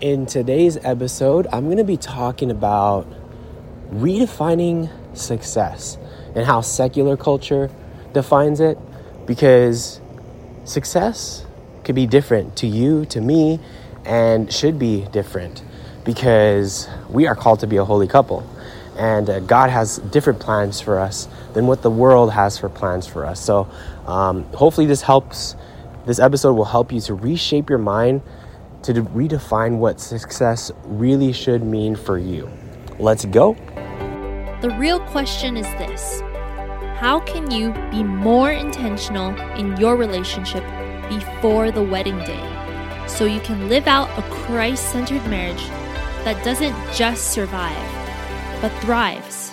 in today's episode, I'm going to be talking about redefining success and how secular culture defines it because success could be different to you, to me, and should be different because we are called to be a holy couple. And uh, God has different plans for us than what the world has for plans for us. So, um, hopefully, this helps. This episode will help you to reshape your mind to redefine what success really should mean for you. Let's go. The real question is this How can you be more intentional in your relationship before the wedding day so you can live out a Christ centered marriage that doesn't just survive, but thrives?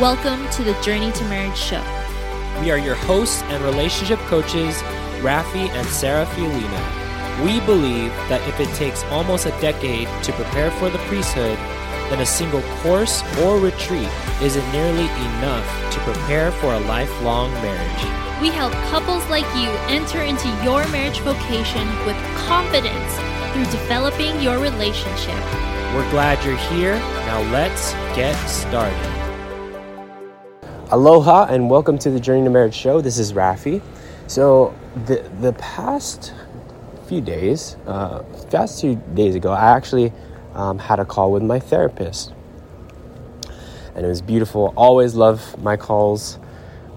Welcome to the Journey to Marriage show. We are your hosts and relationship coaches, Rafi and Sarah Fiolina. We believe that if it takes almost a decade to prepare for the priesthood, then a single course or retreat isn't nearly enough to prepare for a lifelong marriage. We help couples like you enter into your marriage vocation with confidence through developing your relationship. We're glad you're here. Now let's get started. Aloha and welcome to the Journey to Marriage show. This is Rafi. So the the past few days, uh, past few days ago, I actually um, had a call with my therapist, and it was beautiful. Always love my calls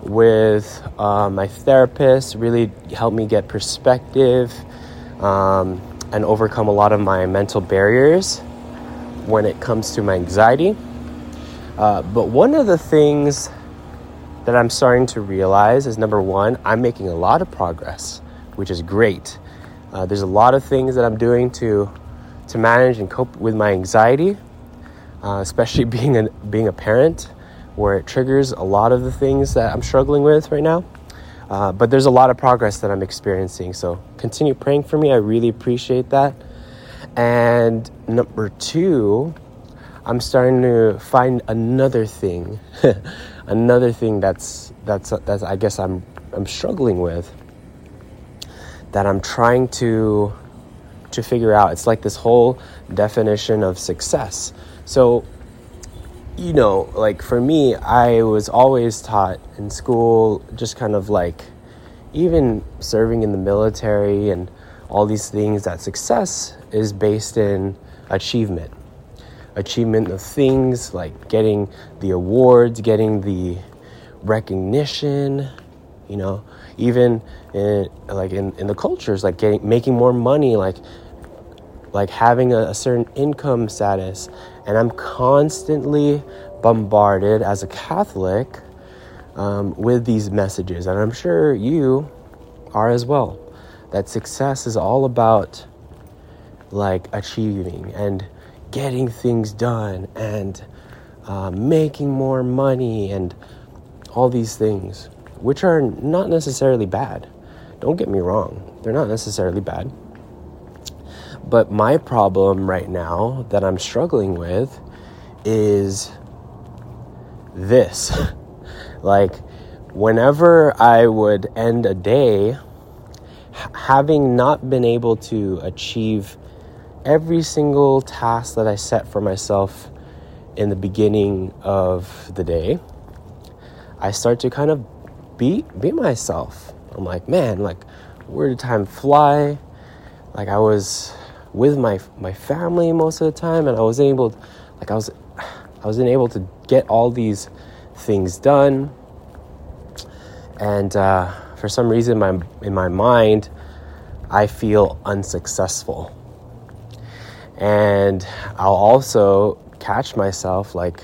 with uh, my therapist. Really helped me get perspective um, and overcome a lot of my mental barriers when it comes to my anxiety. Uh, but one of the things that I'm starting to realize is number one, I'm making a lot of progress, which is great. Uh, there's a lot of things that I'm doing to to manage and cope with my anxiety, uh, especially being a being a parent, where it triggers a lot of the things that I'm struggling with right now. Uh, but there's a lot of progress that I'm experiencing, so continue praying for me. I really appreciate that. And number two, I'm starting to find another thing, another thing that's that's that's I guess I'm I'm struggling with that I'm trying to to figure out. It's like this whole definition of success. So you know, like for me, I was always taught in school just kind of like even serving in the military and all these things that success is based in achievement achievement of things like getting the awards getting the recognition you know? Even in like in, in the cultures like getting making more money like like having a, a certain income status. And i'm constantly bombarded as a catholic um, with these messages. And i'm sure you are as well that success is all about like achieving. And getting things done and uh, making more money and all these things, which are not necessarily bad. Don't get me wrong, they're not necessarily bad. But my problem right now that I'm struggling with is this. like, whenever I would end a day, having not been able to achieve every single task that I set for myself in the beginning of the day, I start to kind of beat beat myself. I'm like, man, like where did time fly? Like I was with my my family most of the time, and I was able, like I was, I wasn't able to get all these things done. And uh, for some reason, my in my mind, I feel unsuccessful. And I'll also catch myself like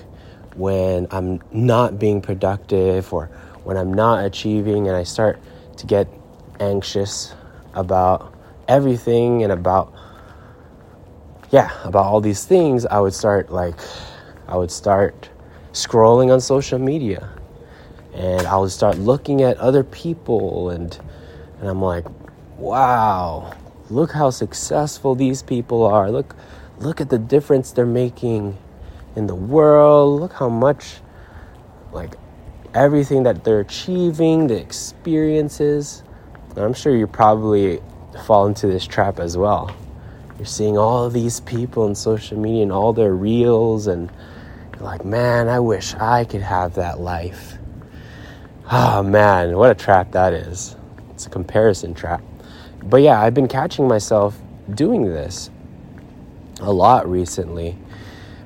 when I'm not being productive or when I'm not achieving, and I start to get anxious about everything and about, yeah, about all these things, I would start like, I would start scrolling on social media. And I would start looking at other people and and I'm like, wow, look how successful these people are. Look look at the difference they're making in the world. Look how much like everything that they're achieving, the experiences. I'm sure you probably fall into this trap as well. You're seeing all these people on social media and all their reels, and you're like, man, I wish I could have that life. Oh man, what a trap that is. It's a comparison trap. But yeah, I've been catching myself doing this a lot recently.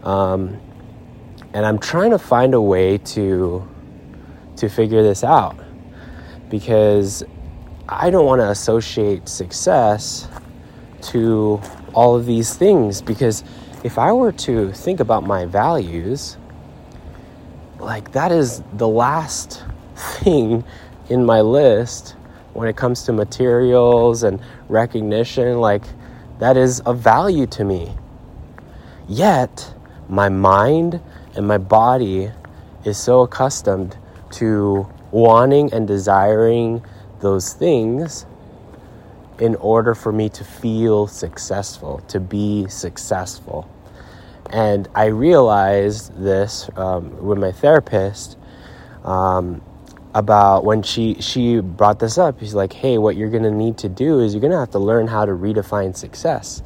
Um, and I'm trying to find a way to to figure this out because I don't want to associate success to all of these things because if I were to think about my values like that is the last thing in my list when it comes to materials and recognition like that is of value to me yet my mind and my body is so accustomed to wanting and desiring those things in order for me to feel successful, to be successful. And I realized this um, with my therapist um, about when she she brought this up. he's like, "Hey, what you're gonna need to do is you're gonna have to learn how to redefine success,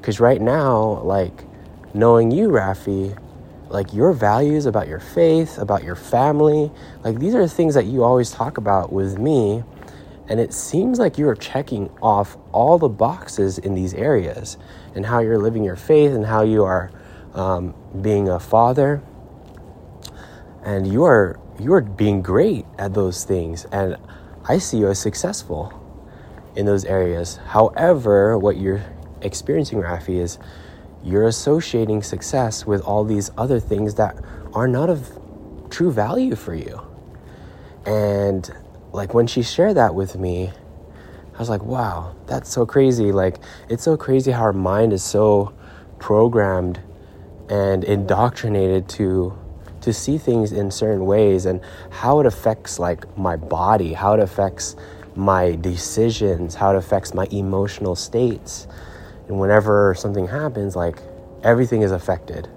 because right now, like knowing you, Rafi, like your values about your faith, about your family, like these are things that you always talk about with me. And it seems like you are checking off all the boxes in these areas and how you're living your faith and how you are um, being a father. And you are you are being great at those things. And I see you as successful in those areas. However, what you're experiencing, Rafi, is you're associating success with all these other things that are not of true value for you. And like when she shared that with me, I was like, wow, that's so crazy. Like, it's so crazy how our mind is so programmed and indoctrinated to to see things in certain ways and how it affects like my body, how it affects my decisions, how it affects my emotional states. And whenever something happens, like everything is affected.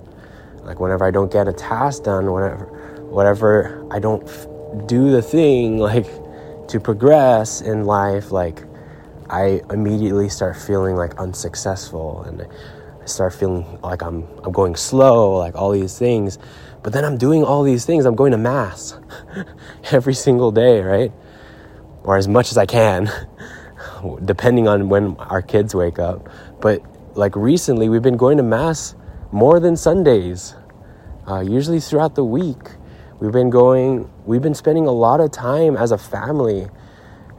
Like whenever I don't get a task done, whenever whatever I don't f- do the thing like to progress in life, like I immediately start feeling like unsuccessful and I start feeling like I'm I'm going slow, like all these things. But then I'm doing all these things. I'm going to mass every single day, right? Or as much as I can, depending on when our kids wake up. But like recently, we've been going to mass more than Sundays. Uh, usually throughout the week, we've been going. We've been spending a lot of time as a family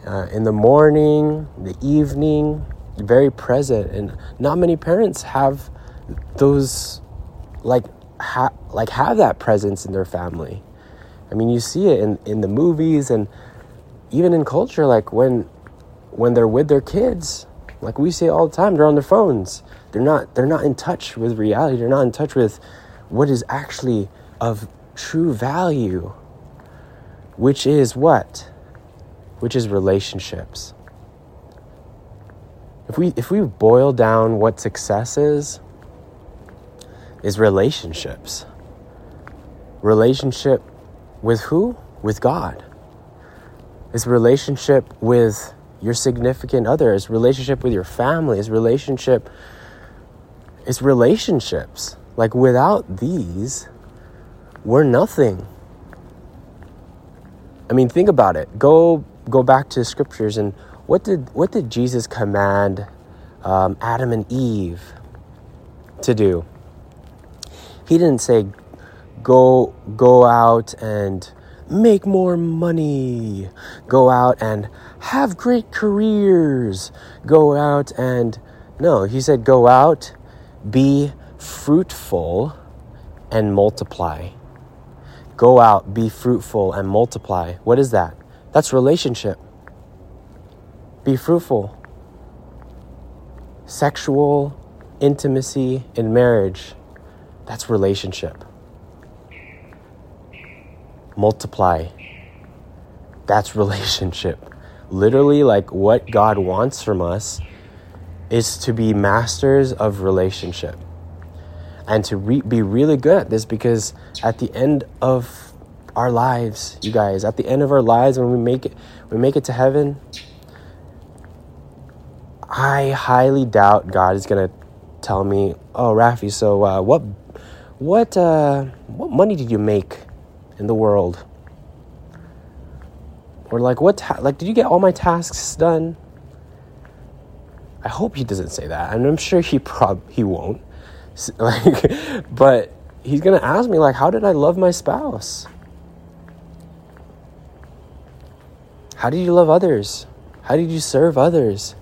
uh, in the morning, the evening, very present. And not many parents have those, like, ha- like have that presence in their family. I mean, you see it in, in the movies and even in culture. Like when when they're with their kids, like we say all the time, they're on their phones. They're not they're not in touch with reality. They're not in touch with what is actually of true value, which is what? Which is relationships. If we if we boil down what success is, is relationships. Relationship with who? With God. It's relationship with your significant other, it's relationship with your family, it's relationship it's relationships. Like without these, we're nothing. I mean, think about it. Go go back to scriptures and what did what did Jesus command um, Adam and Eve to do? He didn't say go go out and make more money, go out and have great careers, go out and no, he said go out, be fruitful and multiply. Go out, be fruitful and multiply. What is that? That's relationship. Be fruitful. Sexual intimacy in marriage, that's relationship. Multiply, that's relationship. Literally, like what God wants from us is to be masters of relationship and to re- be really good at this because at the end of our lives, you guys, at the end of our lives when we make it we make it to heaven, I highly doubt God is gonna tell me, "Oh, Rafi, so uh, what, what, uh, what money did you make in the world?" Or like, what, ta- like, did you get all my tasks done? I hope he doesn't say that, and I'm sure he prob he won't. Like, but he's gonna ask me like, "How did I love my spouse?" How did you love others? How did you serve others?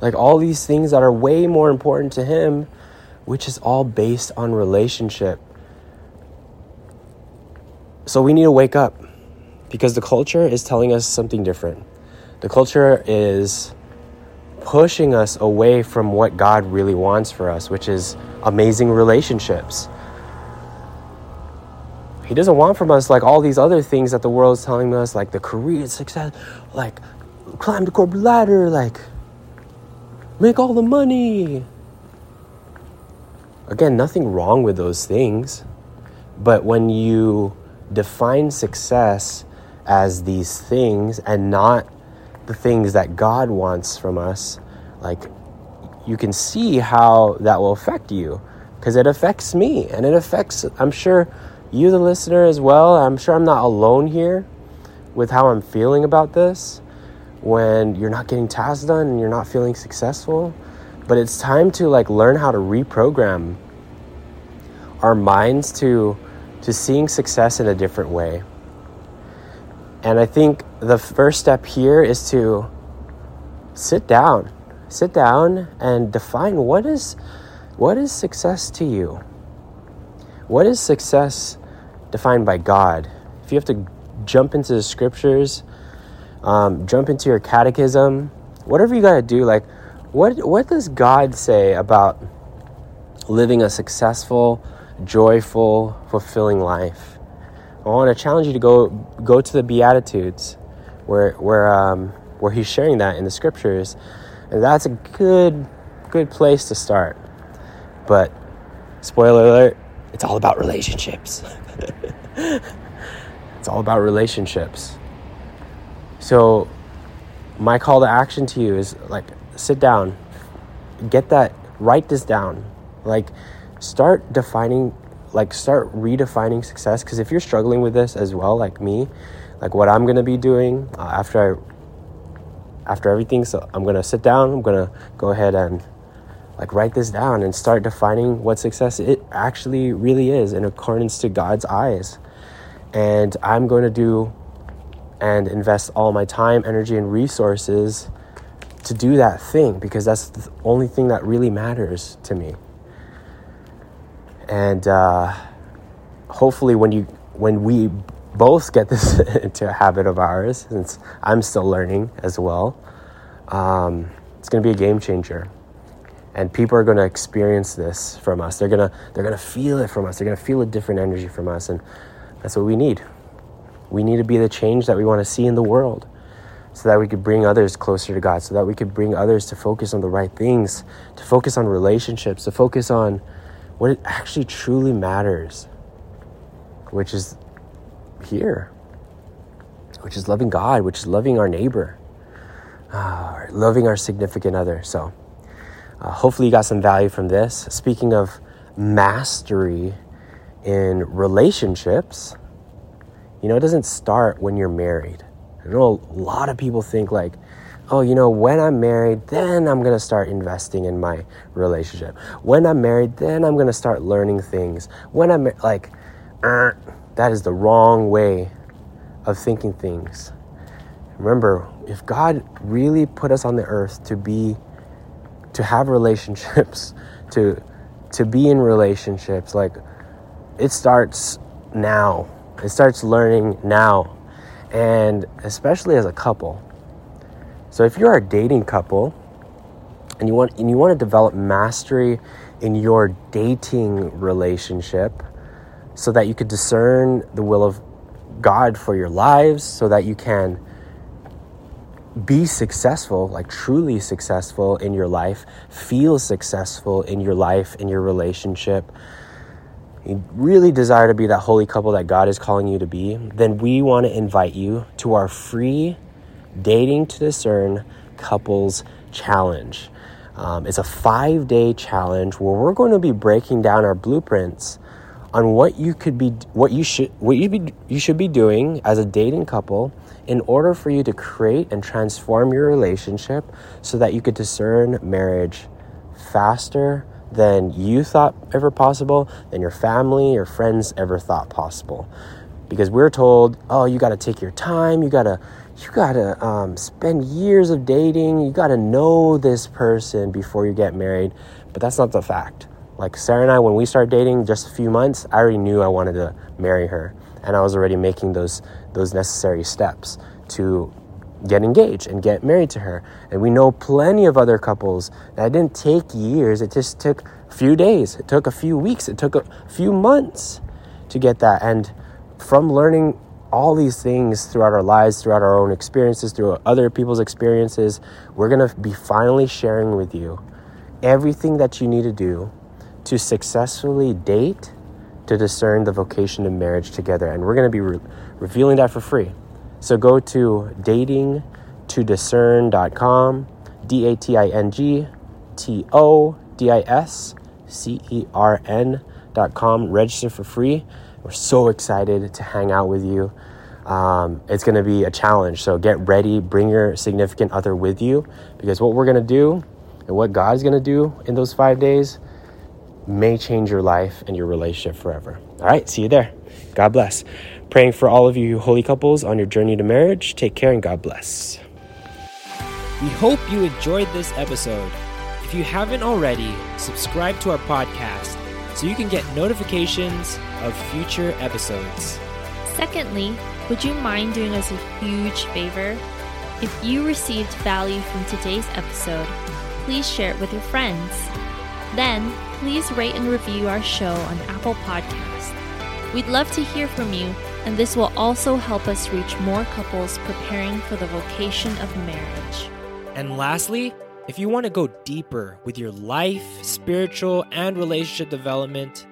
Like all these things that are way more important to him, which is all based on relationship. So we need to wake up because the culture is telling us something different. The culture is pushing us away from what God really wants for us, which is amazing relationships. He doesn't want from us like all these other things that the world is telling us, like the career success, like climb the corporate ladder, like make all the money. Again, nothing wrong with those things. But when you define success as these things and not the things that God wants from us, like you can see how that will affect you because it affects me and it affects, I'm sure, you, the listener, as well. I'm sure I'm not alone here with how I'm feeling about this when you're not getting tasks done and you're not feeling successful. But it's time to like learn how to reprogram our minds to to seeing success in a different way. And I think the first step here is to sit down. Sit down and define what is what is success to you? What is success defined by God. If you have to jump into the scriptures, um, jump into your catechism, whatever you got to do, like, what, what does God say about living a successful, joyful, fulfilling life? I want to challenge you to go go to the Beatitudes, where where um, where he's sharing that in the scriptures, and that's a good good place to start. But spoiler alert, it's all about relationships. it's all about relationships. So, my call to action to you is like, sit down, get that, write this down. Like, start defining, like, start redefining success. Because if you're struggling with this as well, like me, like what I'm gonna be doing uh, after I, after everything, so I'm gonna sit down, I'm gonna go ahead and like write this down and start defining what success it actually really is in accordance to God's eyes. And I'm going to do and invest all my time, energy, and resources to do that thing because that's the only thing that really matters to me. And uh, hopefully, when you when we both get this into a habit of ours, since I'm still learning as well, um, it's going to be a game changer. And people are going to experience this from us. They're to they're to feel it from us. They're to feel a different energy from us and that's what we need. We need to be the change that we want to see in the world so that we could bring others closer to god so that we could bring others to focus on the right things to focus on relationships to focus on what it actually truly matters which is here which is loving god which is loving our neighbor uh, loving our significant other so uh, hopefully, you got some value from this. Speaking of mastery in relationships, you know, it doesn't start when you're married. I know a lot of people think, like, oh, you know, when I'm married, then I'm going to start investing in my relationship. When I'm married, then I'm going to start learning things. When I'm like, uh, that is the wrong way of thinking things. Remember, if God really put us on the earth to be to have relationships, to to be in relationships, like it starts now. It starts learning now. And especially as a couple. So if you're a dating couple and you want and you want to develop mastery in your dating relationship so that you could discern the will of God for your lives so that you can be successful, like truly successful in your life, feel successful in your life, in your relationship, you really desire to be that holy couple that God is calling you to be, then we want to invite you to our free Dating to Discern Couples Challenge. Um, it's a five day challenge where we're going to be breaking down our blueprints on what you could be, what you should, what you be, you should be doing as a dating couple in order for you to create and transform your relationship so that you could discern marriage faster than you thought ever possible, than your family, your friends ever thought possible. Because we're told, oh, you got to take your time, you got to you gotta um, spend years of dating. You gotta know this person before you get married. But that's not the fact. Like Sarah and I, when we started dating, just a few months, I already knew I wanted to marry her, and I was already making those those necessary steps to get engaged and get married to her. And we know plenty of other couples that didn't take years. It just took a few days. It took a few weeks. It took a few months to get that. And from learning all these things throughout our lives, throughout our own experiences, through other people's experiences, we're going to be finally sharing with you everything that you need to do to successfully date to discern the vocation of marriage together. And we're going to be re- revealing that for free. So go to datingtodiscern.com, D A T I N G T O D I S C E R N.com. Register for free. We're so excited to hang out with you. Um, it's going to be a challenge. So get ready, bring your significant other with you because what we're going to do and what God's going to do in those five days may change your life and your relationship forever. All right, see you there. God bless. Praying for all of you holy couples on your journey to marriage. Take care and God bless. We hope you enjoyed this episode. If you haven't already, subscribe to our podcast so you can get notifications of future episodes. Secondly, would you mind doing us a huge favor? If you received value from today's episode, please share it with your friends. Then, please rate and review our show on Apple Podcast. We'd love to hear from you, and this will also help us reach more couples preparing for the vocation of marriage. And lastly, if you want to go deeper with your life, spiritual, and relationship development,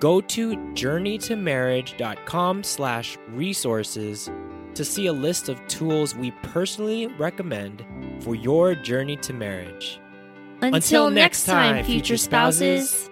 go to journeytomarriage.com slash resources to see a list of tools we personally recommend for your journey to marriage. Until, next time, future spouses.